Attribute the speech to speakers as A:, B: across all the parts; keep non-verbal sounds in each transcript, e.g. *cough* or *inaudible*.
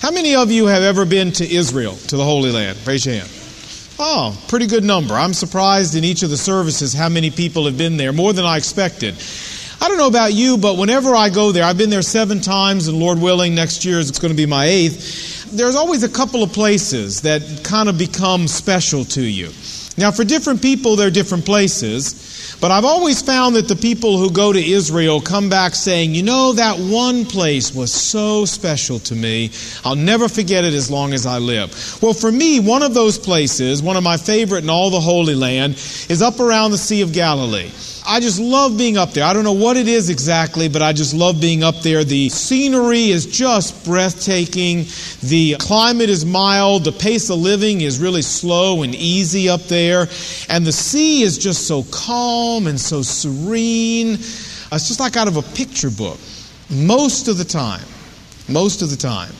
A: How many of you have ever been to Israel, to the Holy Land? Raise your hand. Oh, pretty good number. I'm surprised in each of the services how many people have been there, more than I expected. I don't know about you, but whenever I go there, I've been there seven times, and Lord willing, next year it's going to be my eighth. There's always a couple of places that kind of become special to you. Now, for different people, they're different places. But I've always found that the people who go to Israel come back saying, you know, that one place was so special to me. I'll never forget it as long as I live. Well, for me, one of those places, one of my favorite in all the Holy Land, is up around the Sea of Galilee. I just love being up there. I don't know what it is exactly, but I just love being up there. The scenery is just breathtaking. The climate is mild. The pace of living is really slow and easy up there. And the sea is just so calm and so serene. It's just like out of a picture book most of the time. Most of the time.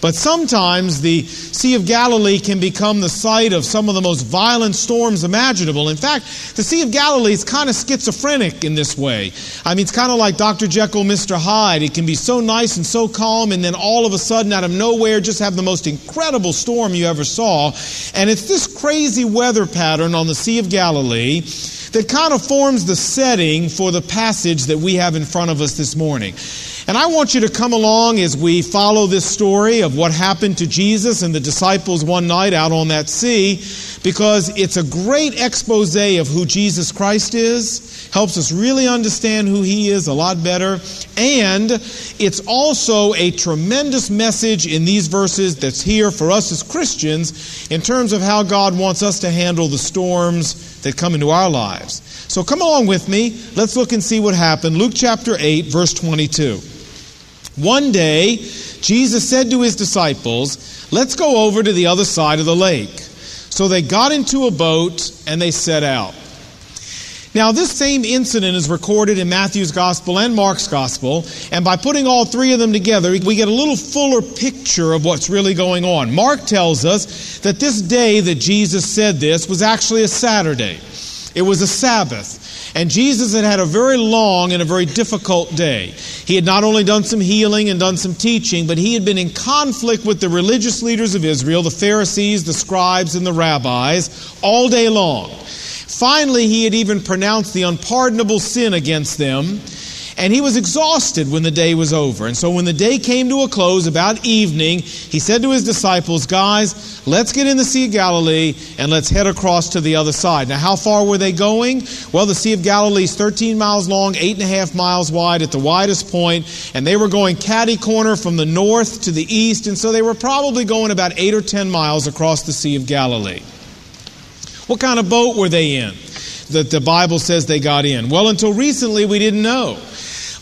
A: But sometimes the Sea of Galilee can become the site of some of the most violent storms imaginable. In fact, the Sea of Galilee is kind of schizophrenic in this way. I mean, it's kind of like Dr. Jekyll, Mr. Hyde. It can be so nice and so calm, and then all of a sudden, out of nowhere, just have the most incredible storm you ever saw. And it's this crazy weather pattern on the Sea of Galilee that kind of forms the setting for the passage that we have in front of us this morning. And I want you to come along as we follow this story of what happened to Jesus and the disciples one night out on that sea, because it's a great expose of who Jesus Christ is, helps us really understand who he is a lot better, and it's also a tremendous message in these verses that's here for us as Christians in terms of how God wants us to handle the storms that come into our lives. So come along with me. Let's look and see what happened. Luke chapter 8, verse 22. One day, Jesus said to his disciples, Let's go over to the other side of the lake. So they got into a boat and they set out. Now, this same incident is recorded in Matthew's Gospel and Mark's Gospel, and by putting all three of them together, we get a little fuller picture of what's really going on. Mark tells us that this day that Jesus said this was actually a Saturday, it was a Sabbath. And Jesus had had a very long and a very difficult day. He had not only done some healing and done some teaching, but he had been in conflict with the religious leaders of Israel, the Pharisees, the scribes, and the rabbis, all day long. Finally, he had even pronounced the unpardonable sin against them. And he was exhausted when the day was over. And so when the day came to a close about evening, he said to his disciples, Guys, let's get in the Sea of Galilee and let's head across to the other side. Now, how far were they going? Well, the Sea of Galilee is 13 miles long, 8.5 miles wide at the widest point, and they were going catty corner from the north to the east, and so they were probably going about 8 or 10 miles across the Sea of Galilee. What kind of boat were they in? that the Bible says they got in? Well, until recently, we didn't know.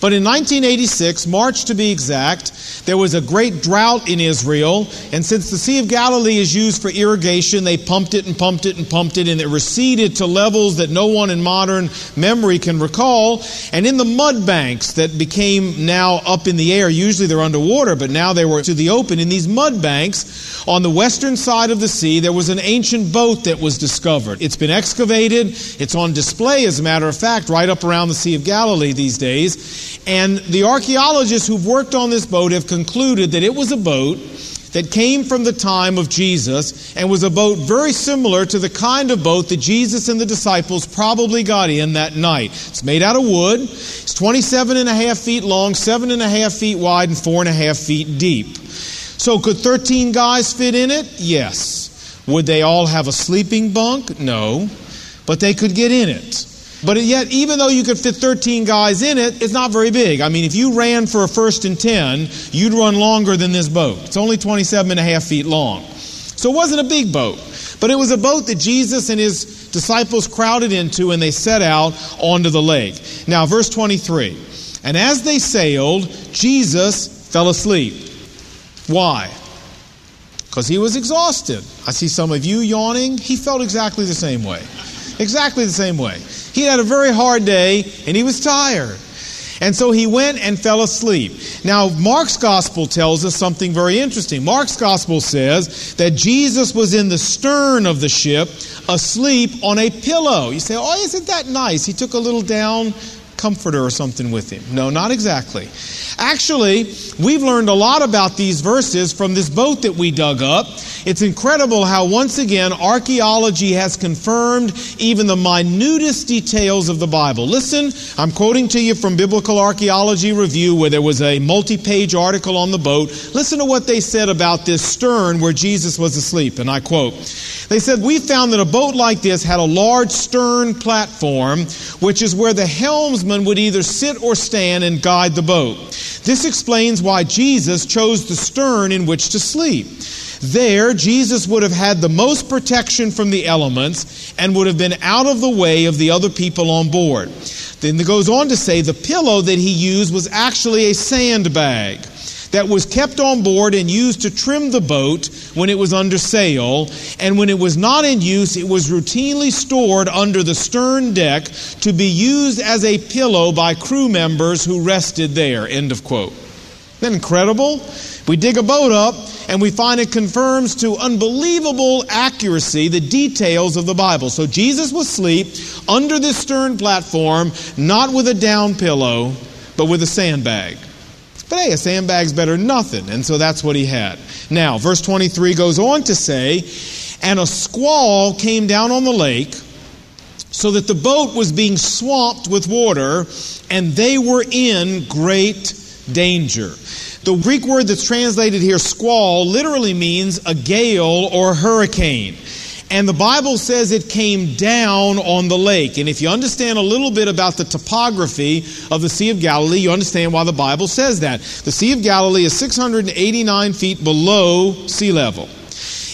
A: But in 1986, March to be exact, there was a great drought in Israel, and since the Sea of Galilee is used for irrigation, they pumped it and pumped it and pumped it, and it receded to levels that no one in modern memory can recall. And in the mud banks that became now up in the air, usually they're underwater, but now they were to the open. In these mud banks on the western side of the sea, there was an ancient boat that was discovered. It's been excavated, it's on display, as a matter of fact, right up around the Sea of Galilee these days. And the archaeologists who've worked on this boat have concluded that it was a boat that came from the time of Jesus and was a boat very similar to the kind of boat that Jesus and the disciples probably got in that night. It's made out of wood. It's 27 and a half feet long, seven and a half feet wide, and four and a half feet deep. So could 13 guys fit in it? Yes. Would they all have a sleeping bunk? No. But they could get in it. But yet, even though you could fit 13 guys in it, it's not very big. I mean, if you ran for a first and 10, you'd run longer than this boat. It's only 27 and a half feet long. So it wasn't a big boat, but it was a boat that Jesus and his disciples crowded into and they set out onto the lake. Now, verse 23. And as they sailed, Jesus fell asleep. Why? Because he was exhausted. I see some of you yawning. He felt exactly the same way. Exactly the same way. He had a very hard day and he was tired. And so he went and fell asleep. Now, Mark's gospel tells us something very interesting. Mark's gospel says that Jesus was in the stern of the ship, asleep on a pillow. You say, Oh, isn't that nice? He took a little down comforter or something with him. No, not exactly. Actually, we've learned a lot about these verses from this boat that we dug up. It's incredible how, once again, archaeology has confirmed even the minutest details of the Bible. Listen, I'm quoting to you from Biblical Archaeology Review, where there was a multi page article on the boat. Listen to what they said about this stern where Jesus was asleep, and I quote They said, We found that a boat like this had a large stern platform, which is where the helmsman would either sit or stand and guide the boat. This explains why Jesus chose the stern in which to sleep. There, Jesus would have had the most protection from the elements and would have been out of the way of the other people on board. Then it goes on to say the pillow that he used was actually a sandbag that was kept on board and used to trim the boat when it was under sail, and when it was not in use, it was routinely stored under the stern deck to be used as a pillow by crew members who rested there. End of quote. That incredible? We dig a boat up and we find it confirms to unbelievable accuracy the details of the Bible. So Jesus was asleep under this stern platform, not with a down pillow, but with a sandbag. But hey, a sandbag's better than nothing. And so that's what he had. Now, verse 23 goes on to say, And a squall came down on the lake, so that the boat was being swamped with water, and they were in great danger. The Greek word that's translated here, squall, literally means a gale or hurricane. And the Bible says it came down on the lake. And if you understand a little bit about the topography of the Sea of Galilee, you understand why the Bible says that. The Sea of Galilee is 689 feet below sea level.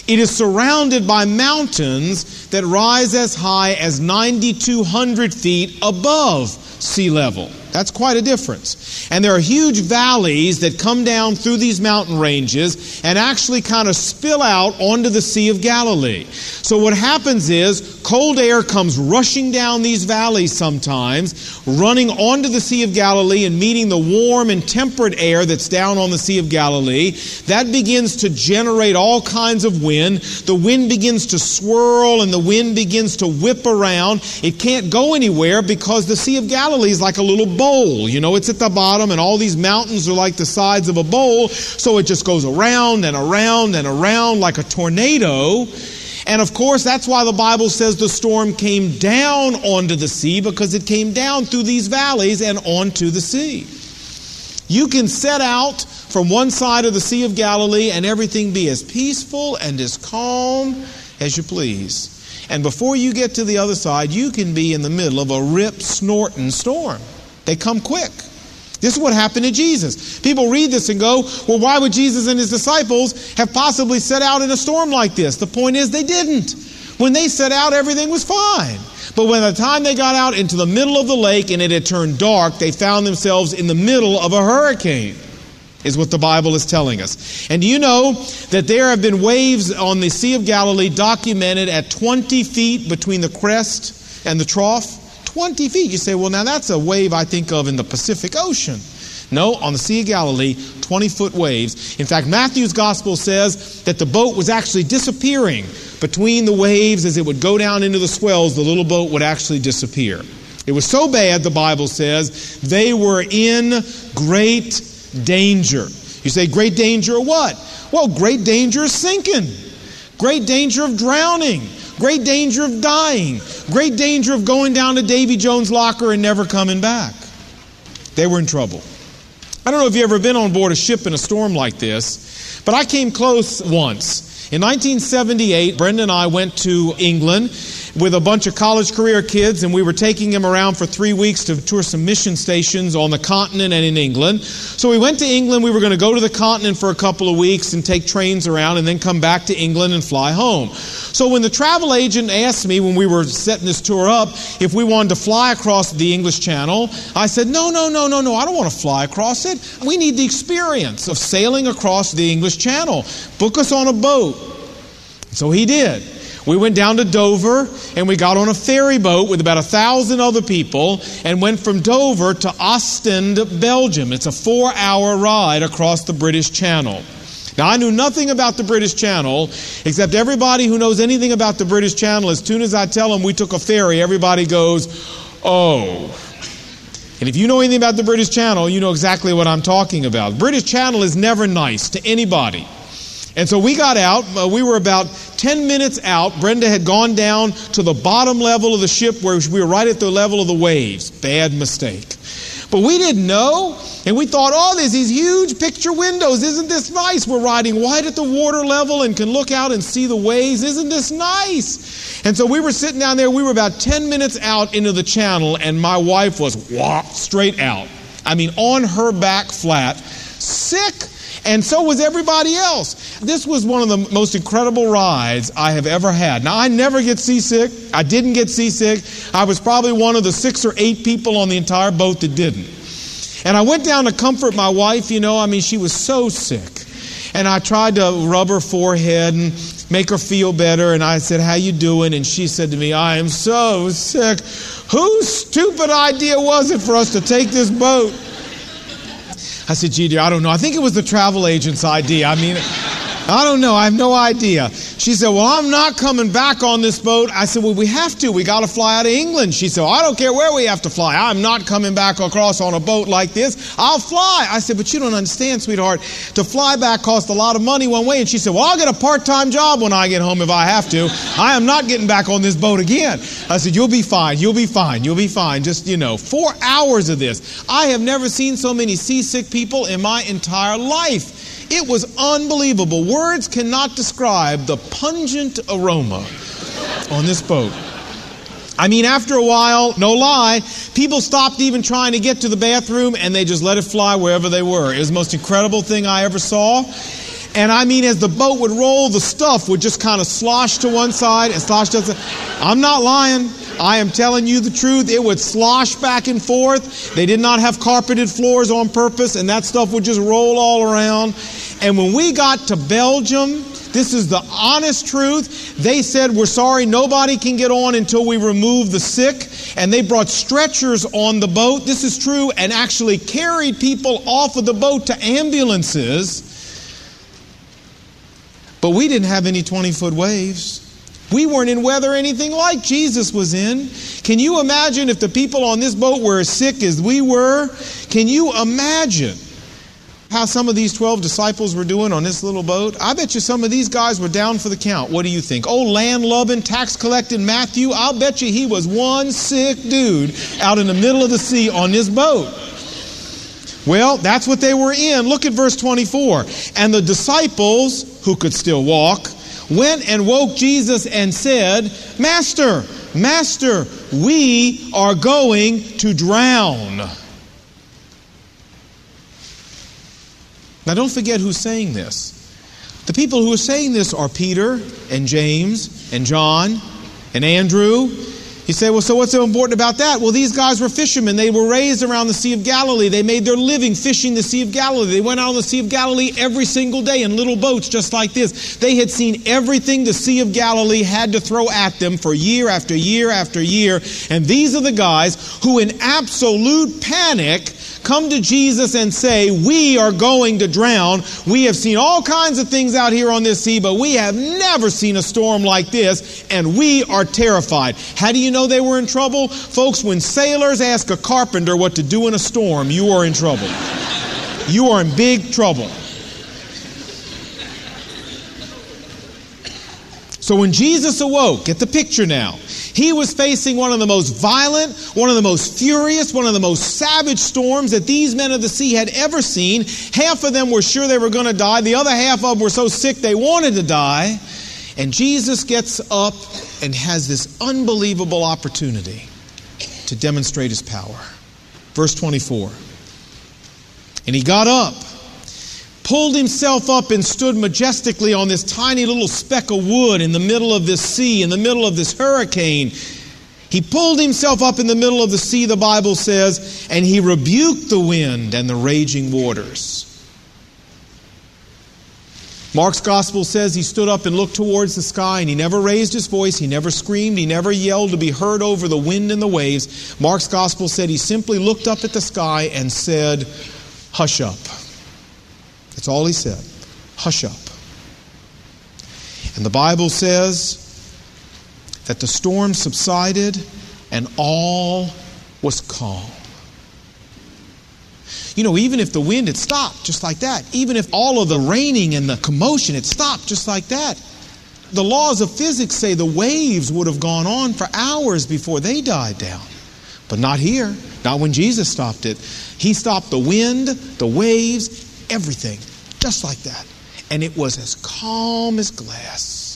A: It is surrounded by mountains that rise as high as 9,200 feet above sea level. That's quite a difference. And there are huge valleys that come down through these mountain ranges and actually kind of spill out onto the Sea of Galilee. So what happens is cold air comes rushing down these valleys sometimes, running onto the Sea of Galilee and meeting the warm and temperate air that's down on the Sea of Galilee. That begins to generate all kinds of wind. The wind begins to swirl and the wind begins to whip around. It can't go anywhere because the Sea of Galilee is like a little bowl. You know, it's at the bottom, and all these mountains are like the sides of a bowl, so it just goes around and around and around like a tornado. And of course, that's why the Bible says the storm came down onto the sea because it came down through these valleys and onto the sea. You can set out from one side of the Sea of Galilee and everything be as peaceful and as calm as you please. And before you get to the other side, you can be in the middle of a rip snorting storm. They come quick. This is what happened to Jesus. People read this and go, well, why would Jesus and his disciples have possibly set out in a storm like this? The point is, they didn't. When they set out, everything was fine. But when the time they got out into the middle of the lake and it had turned dark, they found themselves in the middle of a hurricane, is what the Bible is telling us. And do you know that there have been waves on the Sea of Galilee documented at 20 feet between the crest and the trough? 20 feet. You say, well, now that's a wave I think of in the Pacific Ocean. No, on the Sea of Galilee, 20 foot waves. In fact, Matthew's gospel says that the boat was actually disappearing between the waves as it would go down into the swells, the little boat would actually disappear. It was so bad, the Bible says, they were in great danger. You say, great danger of what? Well, great danger of sinking, great danger of drowning, great danger of dying, great danger of going down to Davy Jones' locker and never coming back. They were in trouble. I don't know if you've ever been on board a ship in a storm like this, but I came close once. In 1978, Brenda and I went to England with a bunch of college career kids, and we were taking them around for three weeks to tour some mission stations on the continent and in England. So we went to England. We were going to go to the continent for a couple of weeks and take trains around and then come back to England and fly home. So when the travel agent asked me when we were setting this tour up if we wanted to fly across the English Channel, I said, no, no, no, no, no, I don't want to fly across it. We need the experience of sailing across the English Channel. Book us on a boat. So he did. We went down to Dover and we got on a ferry boat with about a thousand other people and went from Dover to Ostend, Belgium. It's a four hour ride across the British Channel. Now, I knew nothing about the British Channel, except everybody who knows anything about the British Channel, as soon as I tell them we took a ferry, everybody goes, oh. And if you know anything about the British Channel, you know exactly what I'm talking about. The British Channel is never nice to anybody. And so we got out. Uh, we were about 10 minutes out. Brenda had gone down to the bottom level of the ship where we were right at the level of the waves. Bad mistake. But we didn't know. And we thought, oh, there's these huge picture windows. Isn't this nice? We're riding right at the water level and can look out and see the waves. Isn't this nice? And so we were sitting down there. We were about 10 minutes out into the channel, and my wife was wah, straight out. I mean, on her back flat, sick and so was everybody else. This was one of the most incredible rides I have ever had. Now, I never get seasick. I didn't get seasick. I was probably one of the six or eight people on the entire boat that didn't. And I went down to comfort my wife, you know, I mean, she was so sick. And I tried to rub her forehead and make her feel better. And I said, How you doing? And she said to me, I am so sick. Whose stupid idea was it for us to take this boat? I said, gee, dear, I don't know. I think it was the travel agent's idea. I mean, I don't know. I have no idea. She said, Well, I'm not coming back on this boat. I said, Well, we have to. We got to fly out of England. She said, well, I don't care where we have to fly. I'm not coming back across on a boat like this. I'll fly. I said, But you don't understand, sweetheart. To fly back costs a lot of money one way. And she said, Well, I'll get a part time job when I get home if I have to. I am not getting back on this boat again. I said, You'll be fine. You'll be fine. You'll be fine. Just, you know, four hours of this. I have never seen so many seasick people in my entire life. It was unbelievable. Words cannot describe the pungent aroma on this boat. I mean, after a while, no lie, people stopped even trying to get to the bathroom and they just let it fly wherever they were. It was the most incredible thing I ever saw. And I mean, as the boat would roll, the stuff would just kind of slosh to one side and slosh to the other. I'm not lying. I am telling you the truth. It would slosh back and forth. They did not have carpeted floors on purpose, and that stuff would just roll all around. And when we got to Belgium, this is the honest truth. They said, We're sorry, nobody can get on until we remove the sick. And they brought stretchers on the boat. This is true, and actually carried people off of the boat to ambulances. But we didn't have any 20 foot waves. We weren't in weather anything like Jesus was in. Can you imagine if the people on this boat were as sick as we were? Can you imagine how some of these 12 disciples were doing on this little boat? I bet you some of these guys were down for the count. What do you think? Oh, land loving, tax collecting Matthew, I'll bet you he was one sick dude out in the middle of the sea on this boat. Well, that's what they were in. Look at verse 24. And the disciples, who could still walk, went and woke Jesus and said, Master, Master, we are going to drown. Now, don't forget who's saying this. The people who are saying this are Peter and James and John and Andrew you say, well, so what's so important about that? Well, these guys were fishermen. They were raised around the Sea of Galilee. They made their living fishing the Sea of Galilee. They went out on the Sea of Galilee every single day in little boats just like this. They had seen everything the Sea of Galilee had to throw at them for year after year after year. And these are the guys who, in absolute panic, come to Jesus and say, We are going to drown. We have seen all kinds of things out here on this sea, but we have never seen a storm like this, and we are terrified. How do you know they were in trouble? Folks, when sailors ask a carpenter what to do in a storm, you are in trouble. You are in big trouble. So when Jesus awoke, get the picture now. He was facing one of the most violent, one of the most furious, one of the most savage storms that these men of the sea had ever seen. Half of them were sure they were going to die, the other half of them were so sick they wanted to die. And Jesus gets up and has this unbelievable opportunity to demonstrate his power. Verse 24. And he got up pulled himself up and stood majestically on this tiny little speck of wood in the middle of this sea, in the middle of this hurricane. He pulled himself up in the middle of the sea, the Bible says, and he rebuked the wind and the raging waters. Mark's gospel says he stood up and looked towards the sky and he never raised his voice, he never screamed, he never yelled to be heard over the wind and the waves. Mark's gospel said he simply looked up at the sky and said, Hush up. That's all he said. Hush up. And the Bible says that the storm subsided and all was calm. You know, even if the wind had stopped just like that, even if all of the raining and the commotion had stopped just like that, the laws of physics say the waves would have gone on for hours before they died down. But not here, not when Jesus stopped it. He stopped the wind, the waves, everything, just like that. And it was as calm as glass.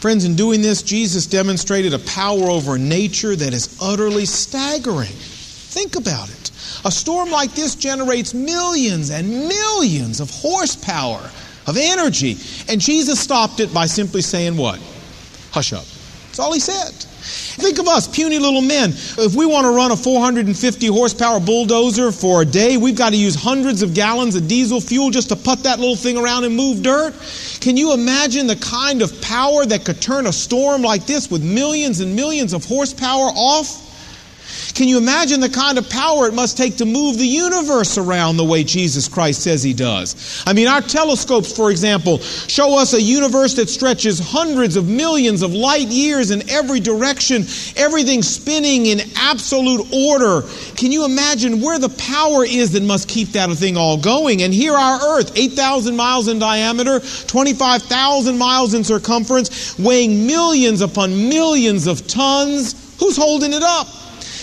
A: Friends, in doing this, Jesus demonstrated a power over nature that is utterly staggering. Think about it. A storm like this generates millions and millions of horsepower, of energy. And Jesus stopped it by simply saying, What? Hush up. That's all he said. Think of us, puny little men. If we want to run a 450 horsepower bulldozer for a day, we've got to use hundreds of gallons of diesel fuel just to put that little thing around and move dirt. Can you imagine the kind of power that could turn a storm like this with millions and millions of horsepower off? Can you imagine the kind of power it must take to move the universe around the way Jesus Christ says he does? I mean, our telescopes, for example, show us a universe that stretches hundreds of millions of light years in every direction, everything spinning in absolute order. Can you imagine where the power is that must keep that thing all going? And here our Earth, 8,000 miles in diameter, 25,000 miles in circumference, weighing millions upon millions of tons. Who's holding it up?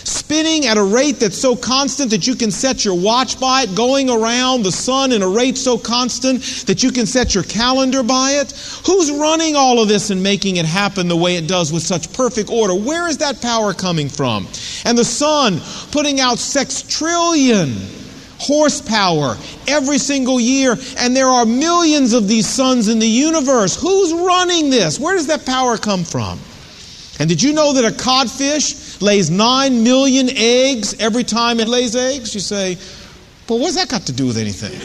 A: Spinning at a rate that's so constant that you can set your watch by it, going around the sun in a rate so constant that you can set your calendar by it? Who's running all of this and making it happen the way it does with such perfect order? Where is that power coming from? And the sun putting out sextrillion horsepower every single year, and there are millions of these suns in the universe. Who's running this? Where does that power come from? And did you know that a codfish lays 9 million eggs every time it lays eggs? You say, well, what's that got to do with anything?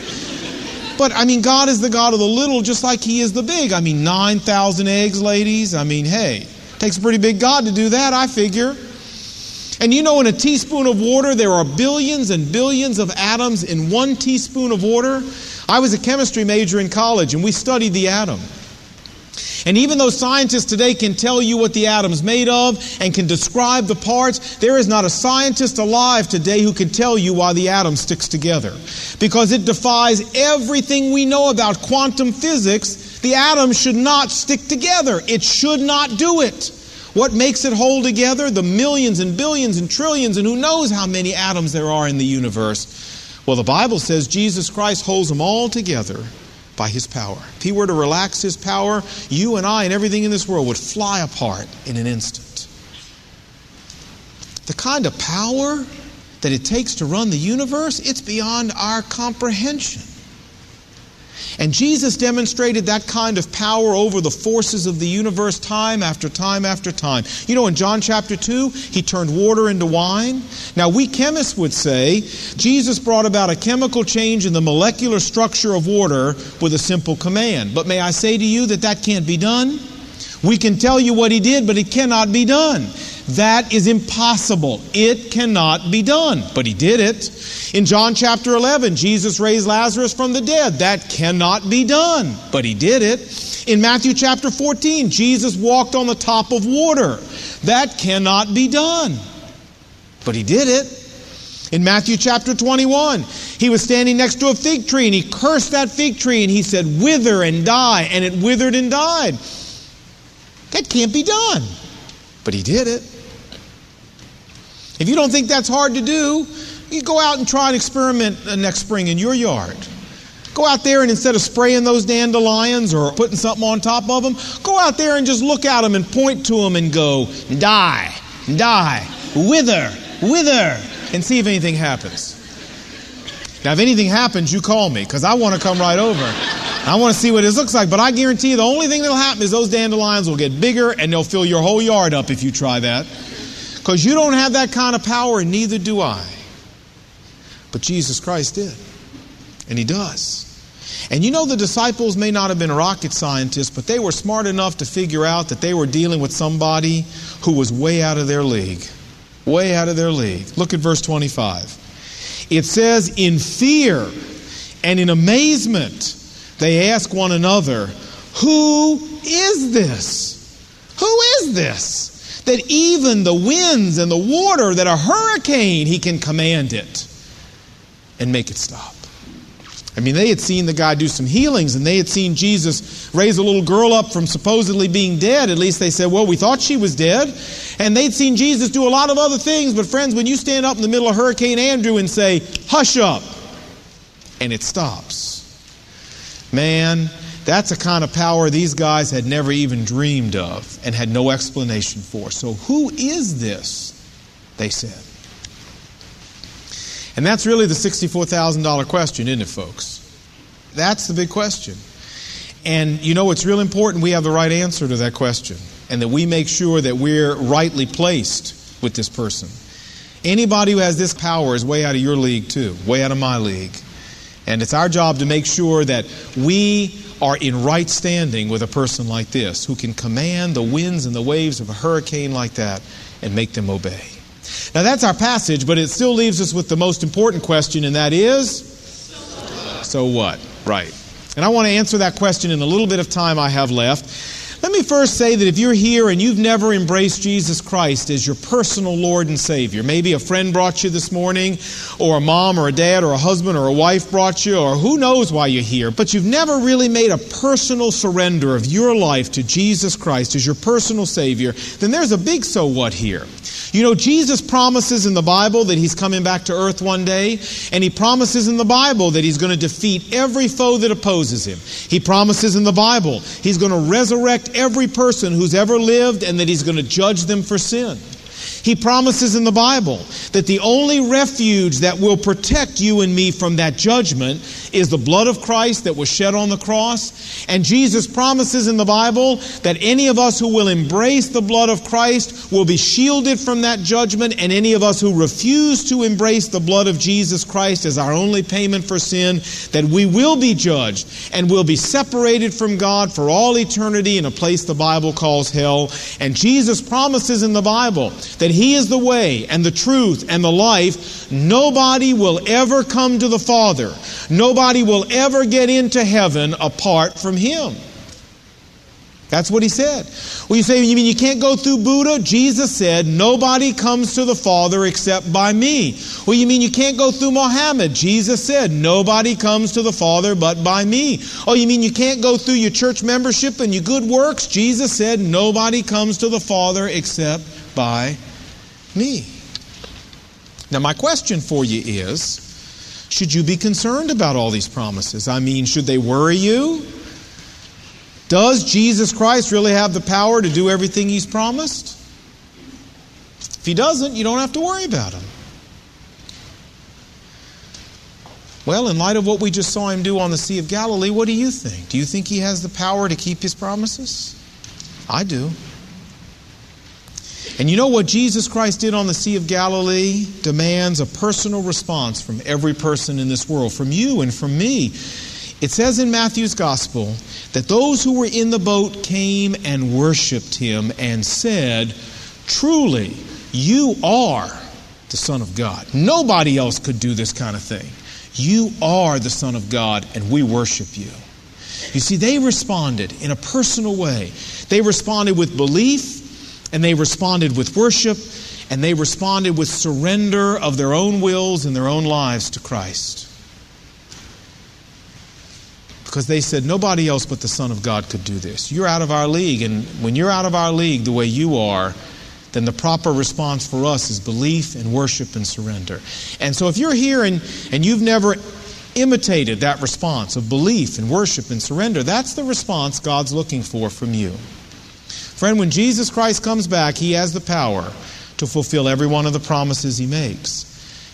A: But I mean, God is the God of the little just like He is the big. I mean, 9,000 eggs, ladies. I mean, hey, takes a pretty big God to do that, I figure. And you know, in a teaspoon of water, there are billions and billions of atoms in one teaspoon of water. I was a chemistry major in college, and we studied the atom. And even though scientists today can tell you what the atom's made of and can describe the parts, there is not a scientist alive today who can tell you why the atom sticks together. Because it defies everything we know about quantum physics. The atom should not stick together. It should not do it. What makes it hold together? The millions and billions and trillions and who knows how many atoms there are in the universe. Well, the Bible says Jesus Christ holds them all together by his power. If he were to relax his power, you and I and everything in this world would fly apart in an instant. The kind of power that it takes to run the universe, it's beyond our comprehension. And Jesus demonstrated that kind of power over the forces of the universe time after time after time. You know, in John chapter 2, he turned water into wine. Now, we chemists would say Jesus brought about a chemical change in the molecular structure of water with a simple command. But may I say to you that that can't be done? We can tell you what he did, but it cannot be done. That is impossible. It cannot be done. But he did it. In John chapter 11, Jesus raised Lazarus from the dead. That cannot be done. But he did it. In Matthew chapter 14, Jesus walked on the top of water. That cannot be done. But he did it. In Matthew chapter 21, he was standing next to a fig tree and he cursed that fig tree and he said, Wither and die. And it withered and died. That can't be done. But he did it. If you don't think that's hard to do, you go out and try and experiment uh, next spring in your yard. Go out there and instead of spraying those dandelions or putting something on top of them, go out there and just look at them and point to them and go, die, die, wither, wither, and see if anything happens. Now, if anything happens, you call me because I want to come right over. I want to see what this looks like. But I guarantee you the only thing that'll happen is those dandelions will get bigger and they'll fill your whole yard up if you try that. Because you don't have that kind of power, and neither do I. But Jesus Christ did. And He does. And you know, the disciples may not have been rocket scientists, but they were smart enough to figure out that they were dealing with somebody who was way out of their league. Way out of their league. Look at verse 25. It says, In fear and in amazement, they ask one another, Who is this? Who is this? That even the winds and the water, that a hurricane, he can command it and make it stop. I mean, they had seen the guy do some healings and they had seen Jesus raise a little girl up from supposedly being dead. At least they said, well, we thought she was dead. And they'd seen Jesus do a lot of other things. But, friends, when you stand up in the middle of Hurricane Andrew and say, hush up, and it stops, man, that's a kind of power these guys had never even dreamed of and had no explanation for. So, who is this? They said. And that's really the $64,000 question, isn't it, folks? That's the big question. And you know, it's real important we have the right answer to that question and that we make sure that we're rightly placed with this person. Anybody who has this power is way out of your league, too, way out of my league. And it's our job to make sure that we are in right standing with a person like this who can command the winds and the waves of a hurricane like that and make them obey. Now, that's our passage, but it still leaves us with the most important question, and that is so what? Right. And I want to answer that question in a little bit of time I have left. Let me first say that if you're here and you've never embraced Jesus Christ as your personal Lord and Savior, maybe a friend brought you this morning, or a mom or a dad or a husband or a wife brought you, or who knows why you're here, but you've never really made a personal surrender of your life to Jesus Christ as your personal Savior, then there's a big so what here. You know, Jesus promises in the Bible that he's coming back to earth one day, and he promises in the Bible that he's going to defeat every foe that opposes him. He promises in the Bible he's going to resurrect every person who's ever lived and that he's going to judge them for sin. He promises in the Bible that the only refuge that will protect you and me from that judgment is the blood of Christ that was shed on the cross. And Jesus promises in the Bible that any of us who will embrace the blood of Christ will be shielded from that judgment, and any of us who refuse to embrace the blood of Jesus Christ as our only payment for sin, that we will be judged and will be separated from God for all eternity in a place the Bible calls hell. And Jesus promises in the Bible that He is the way and the truth and the life, nobody will ever come to the Father. Nobody will ever get into heaven apart from Him. That's what he said. Well, you say, you mean you can't go through Buddha? Jesus said, nobody comes to the Father except by me. Well, you mean you can't go through Mohammed? Jesus said, nobody comes to the Father but by me. Oh, you mean you can't go through your church membership and your good works? Jesus said, nobody comes to the Father except by me. Now, my question for you is should you be concerned about all these promises? I mean, should they worry you? Does Jesus Christ really have the power to do everything he's promised? If he doesn't, you don't have to worry about him. Well, in light of what we just saw him do on the Sea of Galilee, what do you think? Do you think he has the power to keep his promises? I do. And you know what Jesus Christ did on the Sea of Galilee demands a personal response from every person in this world, from you and from me. It says in Matthew's Gospel that those who were in the boat came and worshiped him and said, Truly, you are the Son of God. Nobody else could do this kind of thing. You are the Son of God, and we worship you. You see, they responded in a personal way. They responded with belief and they responded with worship, and they responded with surrender of their own wills and their own lives to Christ. Because they said, nobody else but the Son of God could do this. You're out of our league, and when you're out of our league the way you are, then the proper response for us is belief and worship and surrender. And so if you're here and, and you've never imitated that response of belief and worship and surrender, that's the response God's looking for from you. Friend, when Jesus Christ comes back, he has the power to fulfill every one of the promises he makes.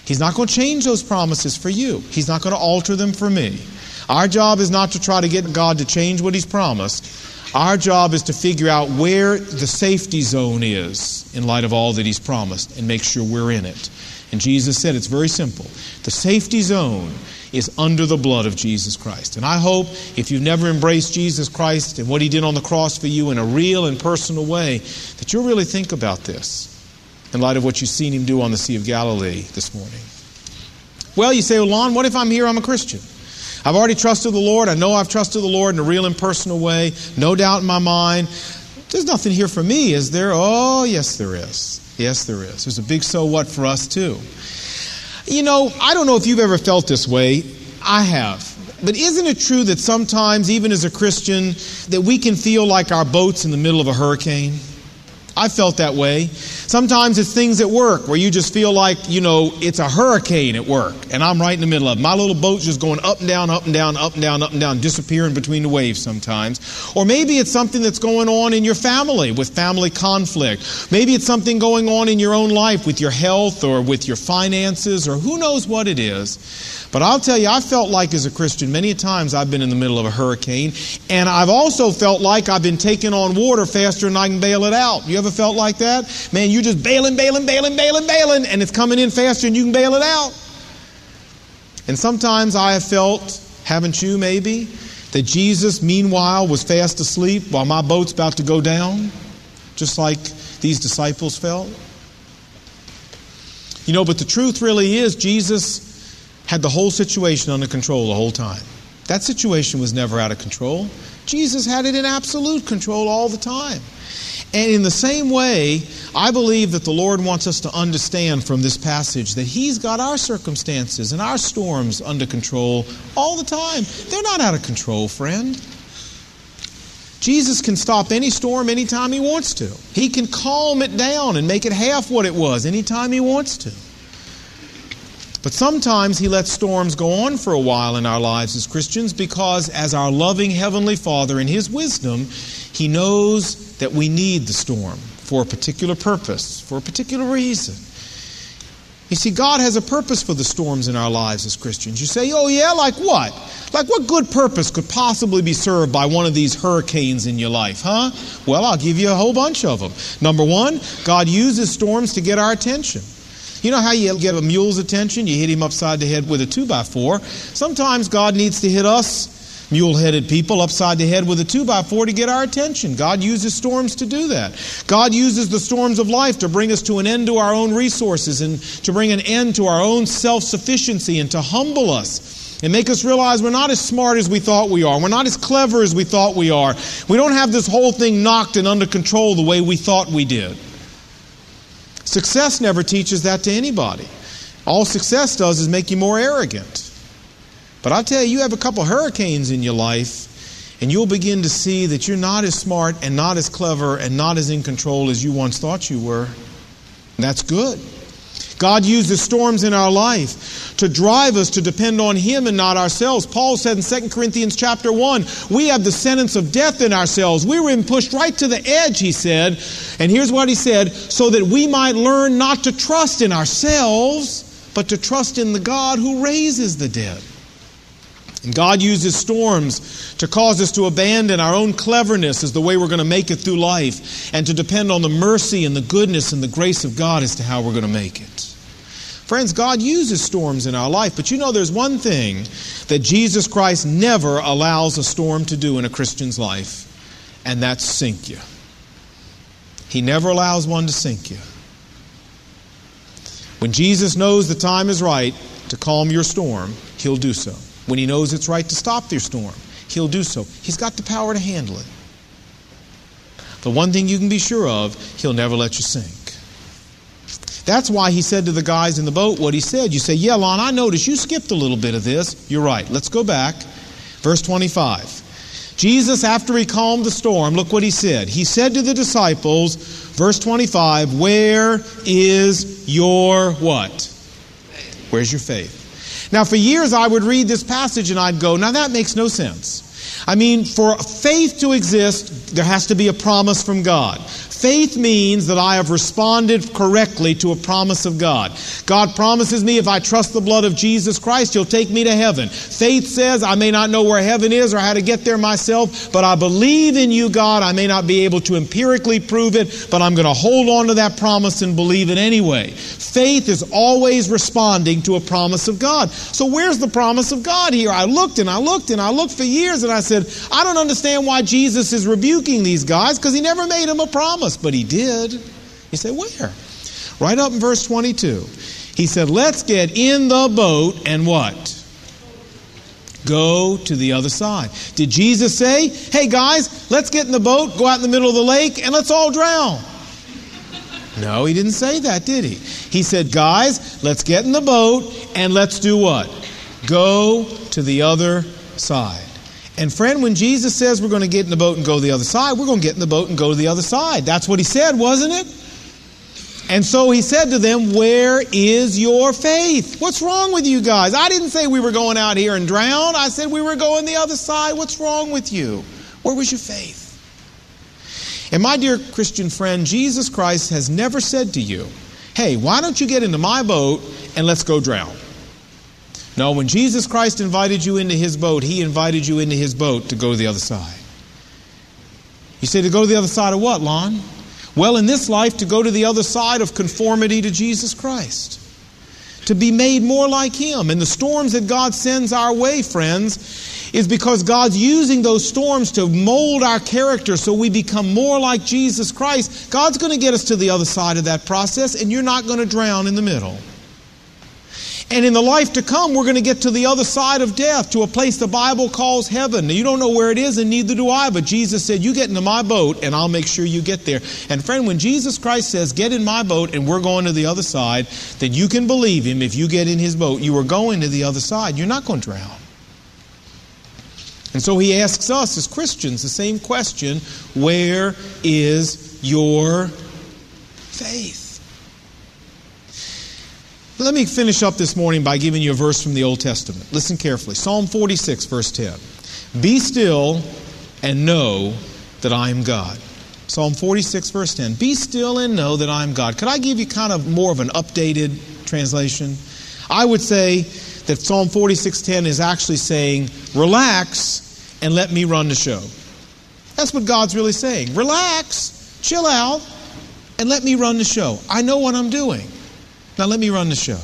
A: He's not going to change those promises for you, he's not going to alter them for me. Our job is not to try to get God to change what he's promised. Our job is to figure out where the safety zone is in light of all that he's promised and make sure we're in it. And Jesus said it's very simple. The safety zone is under the blood of Jesus Christ. And I hope if you've never embraced Jesus Christ and what he did on the cross for you in a real and personal way, that you'll really think about this in light of what you've seen him do on the Sea of Galilee this morning. Well, you say, well, Lon, what if I'm here? I'm a Christian. I've already trusted the Lord. I know I've trusted the Lord in a real and personal way. No doubt in my mind. There's nothing here for me, is there? Oh, yes, there is. Yes, there is. There's a big so what for us, too. You know, I don't know if you've ever felt this way. I have. But isn't it true that sometimes, even as a Christian, that we can feel like our boat's in the middle of a hurricane? I felt that way. Sometimes it's things at work where you just feel like, you know, it's a hurricane at work and I'm right in the middle of it. My little boat's just going up and down, up and down, up and down, up and down, disappearing between the waves sometimes. Or maybe it's something that's going on in your family with family conflict. Maybe it's something going on in your own life with your health or with your finances or who knows what it is. But I'll tell you, I felt like as a Christian, many times I've been in the middle of a hurricane, and I've also felt like I've been taking on water faster than I can bail it out. You ever felt like that? Man, you're just bailing, bailing, bailing, bailing, bailing, and it's coming in faster than you can bail it out. And sometimes I have felt, haven't you maybe, that Jesus, meanwhile, was fast asleep while my boat's about to go down, just like these disciples felt. You know, but the truth really is, Jesus had the whole situation under control the whole time. That situation was never out of control. Jesus had it in absolute control all the time. And in the same way, I believe that the Lord wants us to understand from this passage that He's got our circumstances and our storms under control all the time. They're not out of control, friend. Jesus can stop any storm anytime He wants to. He can calm it down and make it half what it was anytime He wants to. But sometimes He lets storms go on for a while in our lives as Christians because, as our loving Heavenly Father, in His wisdom, He knows that we need the storm for a particular purpose, for a particular reason. You see, God has a purpose for the storms in our lives as Christians. You say, oh, yeah, like what? Like what good purpose could possibly be served by one of these hurricanes in your life, huh? Well, I'll give you a whole bunch of them. Number one, God uses storms to get our attention. You know how you get a mule's attention? You hit him upside the head with a two by four. Sometimes God needs to hit us, mule headed people, upside the head with a two by four to get our attention. God uses storms to do that. God uses the storms of life to bring us to an end to our own resources and to bring an end to our own self sufficiency and to humble us and make us realize we're not as smart as we thought we are. We're not as clever as we thought we are. We don't have this whole thing knocked and under control the way we thought we did. Success never teaches that to anybody. All success does is make you more arrogant. But I tell you, you have a couple hurricanes in your life, and you'll begin to see that you're not as smart and not as clever and not as in control as you once thought you were. That's good. God uses storms in our life to drive us to depend on Him and not ourselves. Paul said in 2 Corinthians chapter 1, we have the sentence of death in ourselves. We were pushed right to the edge, he said. And here's what he said so that we might learn not to trust in ourselves, but to trust in the God who raises the dead. And God uses storms to cause us to abandon our own cleverness as the way we're going to make it through life and to depend on the mercy and the goodness and the grace of God as to how we're going to make it. Friends, God uses storms in our life, but you know there's one thing that Jesus Christ never allows a storm to do in a Christian's life, and that's sink you. He never allows one to sink you. When Jesus knows the time is right to calm your storm, he'll do so. When he knows it's right to stop your storm, he'll do so. He's got the power to handle it. The one thing you can be sure of, he'll never let you sink. That's why he said to the guys in the boat what he said. You say, Yeah, Lon, I noticed you skipped a little bit of this. You're right. Let's go back. Verse 25. Jesus, after he calmed the storm, look what he said. He said to the disciples, verse 25, Where is your what? Where's your faith? Now, for years I would read this passage and I'd go, Now that makes no sense. I mean, for faith to exist, there has to be a promise from God. Faith means that I have responded correctly to a promise of God. God promises me if I trust the blood of Jesus Christ, He'll take me to heaven. Faith says I may not know where heaven is or how to get there myself, but I believe in you, God. I may not be able to empirically prove it, but I'm going to hold on to that promise and believe it anyway. Faith is always responding to a promise of God. So where's the promise of God here? I looked and I looked and I looked for years and I said, I don't understand why Jesus is rebuking these guys because He never made them a promise but he did. He said, where? Right up in verse 22. He said, Let's get in the boat and what? Go to the other side. Did Jesus say, hey guys, let's get in the boat, go out in the middle of the lake, and let's all drown? No, he didn't say that, did he? He said, guys, let's get in the boat and let's do what? Go to the other side. And friend, when Jesus says we're going to get in the boat and go to the other side, we're going to get in the boat and go to the other side. That's what he said, wasn't it? And so he said to them, Where is your faith? What's wrong with you guys? I didn't say we were going out here and drown. I said we were going the other side. What's wrong with you? Where was your faith? And my dear Christian friend, Jesus Christ has never said to you, Hey, why don't you get into my boat and let's go drown? No, when Jesus Christ invited you into his boat, he invited you into his boat to go to the other side. You say to go to the other side of what, Lon? Well, in this life, to go to the other side of conformity to Jesus Christ. To be made more like Him. And the storms that God sends our way, friends, is because God's using those storms to mold our character so we become more like Jesus Christ. God's going to get us to the other side of that process, and you're not going to drown in the middle. And in the life to come, we're going to get to the other side of death, to a place the Bible calls heaven. Now, you don't know where it is, and neither do I, but Jesus said, You get into my boat, and I'll make sure you get there. And friend, when Jesus Christ says, Get in my boat, and we're going to the other side, then you can believe him. If you get in his boat, you are going to the other side. You're not going to drown. And so he asks us as Christians the same question Where is your faith? Let me finish up this morning by giving you a verse from the Old Testament. Listen carefully Psalm 46, verse 10. Be still and know that I am God. Psalm 46, verse 10. Be still and know that I am God. Could I give you kind of more of an updated translation? I would say that Psalm 46:10 is actually saying, "Relax and let me run the show." That's what God's really saying. Relax, chill out, and let me run the show. I know what I'm doing. Now, let me run the show.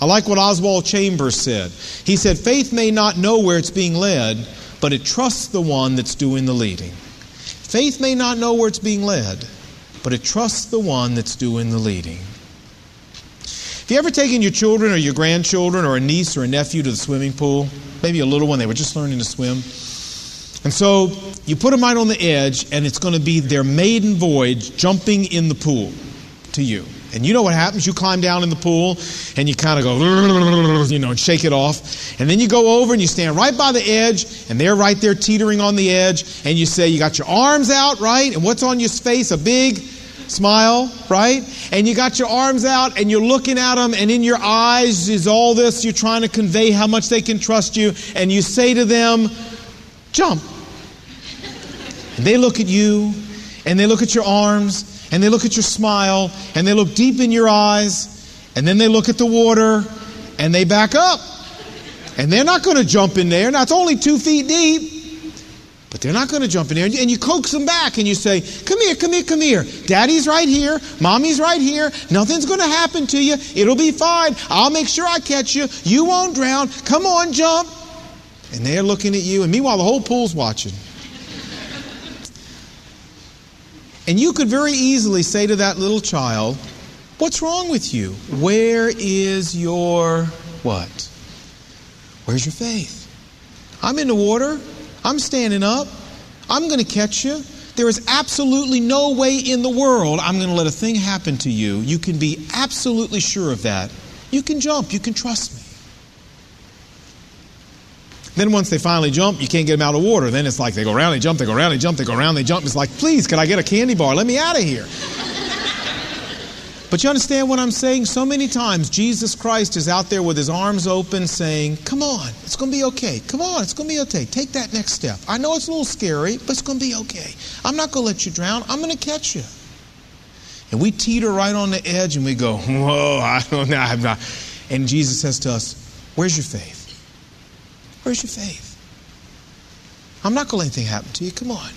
A: I like what Oswald Chambers said. He said, Faith may not know where it's being led, but it trusts the one that's doing the leading. Faith may not know where it's being led, but it trusts the one that's doing the leading. Have you ever taken your children or your grandchildren or a niece or a nephew to the swimming pool? Maybe a little one, they were just learning to swim. And so you put them out on the edge, and it's going to be their maiden voyage jumping in the pool to you. And you know what happens? You climb down in the pool and you kind of go, *laughs* you know, and shake it off. And then you go over and you stand right by the edge and they're right there teetering on the edge. And you say, you got your arms out, right? And what's on your face? A big smile, right? And you got your arms out and you're looking at them and in your eyes is all this. You're trying to convey how much they can trust you. And you say to them, jump. And they look at you and they look at your arms and they look at your smile and they look deep in your eyes and then they look at the water and they back up. And they're not going to jump in there. Now, it's only two feet deep, but they're not going to jump in there. And you coax them back and you say, Come here, come here, come here. Daddy's right here. Mommy's right here. Nothing's going to happen to you. It'll be fine. I'll make sure I catch you. You won't drown. Come on, jump. And they're looking at you. And meanwhile, the whole pool's watching. And you could very easily say to that little child, What's wrong with you? Where is your what? Where's your faith? I'm in the water. I'm standing up. I'm going to catch you. There is absolutely no way in the world I'm going to let a thing happen to you. You can be absolutely sure of that. You can jump. You can trust me. Then once they finally jump, you can't get them out of water. Then it's like they go around, they jump, they go around, they jump, they go around, they jump. It's like, please, can I get a candy bar? Let me out of here. but you understand what I'm saying? So many times, Jesus Christ is out there with his arms open saying, Come on, it's going to be okay. Come on, it's going to be okay. Take that next step. I know it's a little scary, but it's going to be okay. I'm not going to let you drown. I'm going to catch you. And we teeter right on the edge and we go, Whoa, *laughs* I don't know. I'm not. And Jesus says to us, Where's your faith? Where's your faith? I'm not going to let anything happen to you. Come on.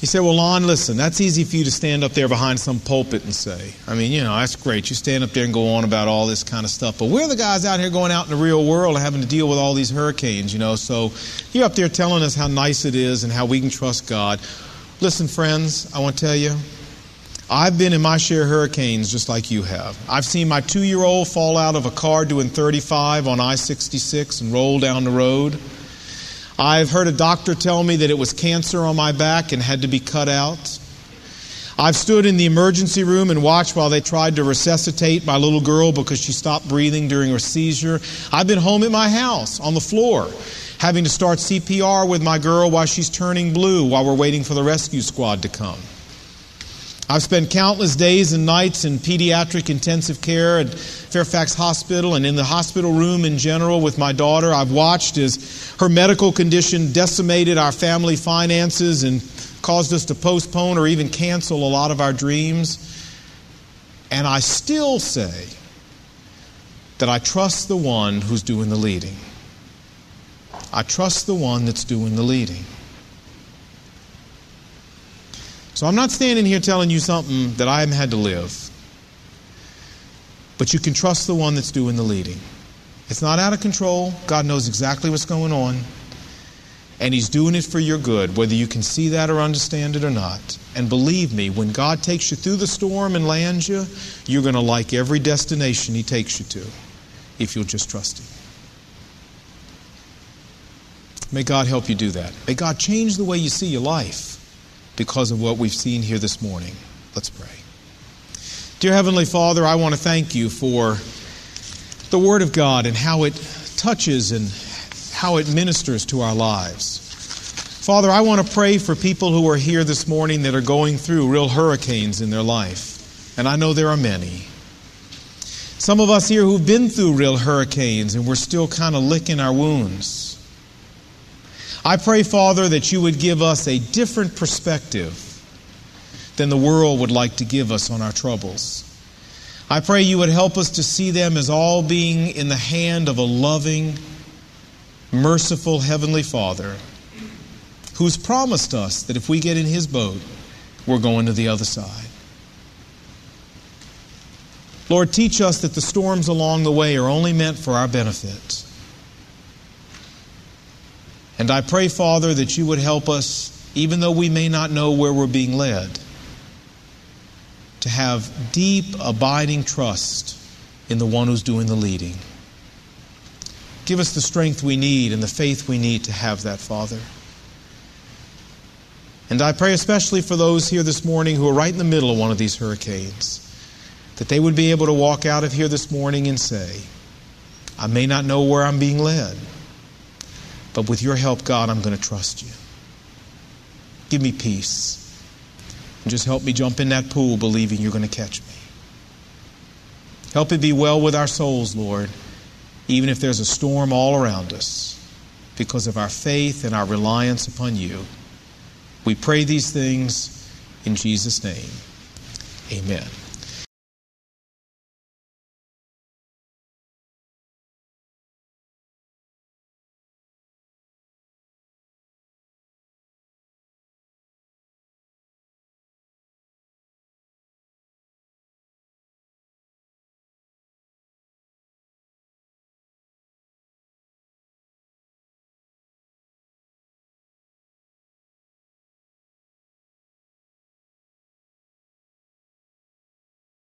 A: You say, well, Lon, listen, that's easy for you to stand up there behind some pulpit and say. I mean, you know, that's great. You stand up there and go on about all this kind of stuff. But we're the guys out here going out in the real world and having to deal with all these hurricanes, you know. So you're up there telling us how nice it is and how we can trust God. Listen, friends, I want to tell you, I've been in my share of hurricanes just like you have. I've seen my two year old fall out of a car doing 35 on I 66 and roll down the road. I've heard a doctor tell me that it was cancer on my back and had to be cut out. I've stood in the emergency room and watched while they tried to resuscitate my little girl because she stopped breathing during her seizure. I've been home at my house on the floor having to start CPR with my girl while she's turning blue while we're waiting for the rescue squad to come. I've spent countless days and nights in pediatric intensive care at Fairfax Hospital and in the hospital room in general with my daughter. I've watched as her medical condition decimated our family finances and caused us to postpone or even cancel a lot of our dreams. And I still say that I trust the one who's doing the leading. I trust the one that's doing the leading. So I'm not standing here telling you something that I haven't had to live. But you can trust the one that's doing the leading. It's not out of control. God knows exactly what's going on. And He's doing it for your good, whether you can see that or understand it or not. And believe me, when God takes you through the storm and lands you, you're going to like every destination He takes you to if you'll just trust Him. May God help you do that. May God change the way you see your life because of what we've seen here this morning. Let's pray. Dear Heavenly Father, I want to thank you for the Word of God and how it touches and how it ministers to our lives. Father, I want to pray for people who are here this morning that are going through real hurricanes in their life. And I know there are many. Some of us here who've been through real hurricanes and we're still kind of licking our wounds. I pray, Father, that you would give us a different perspective than the world would like to give us on our troubles. I pray you would help us to see them as all being in the hand of a loving, merciful Heavenly Father who's promised us that if we get in His boat, we're going to the other side. Lord, teach us that the storms along the way are only meant for our benefit. And I pray, Father, that you would help us, even though we may not know where we're being led, to have deep, abiding trust in the one who's doing the leading. Give us the strength we need and the faith we need to have that, Father. And I pray especially for those here this morning who are right in the middle of one of these hurricanes, that they would be able to walk out of here this morning and say, I may not know where I'm being led. But with your help, God, I'm going to trust you. Give me peace. And just help me jump in that pool believing you're going to catch me. Help it be well with our souls, Lord, even if there's a storm all around us, because of our faith and our reliance upon you. We pray these things in Jesus' name. Amen.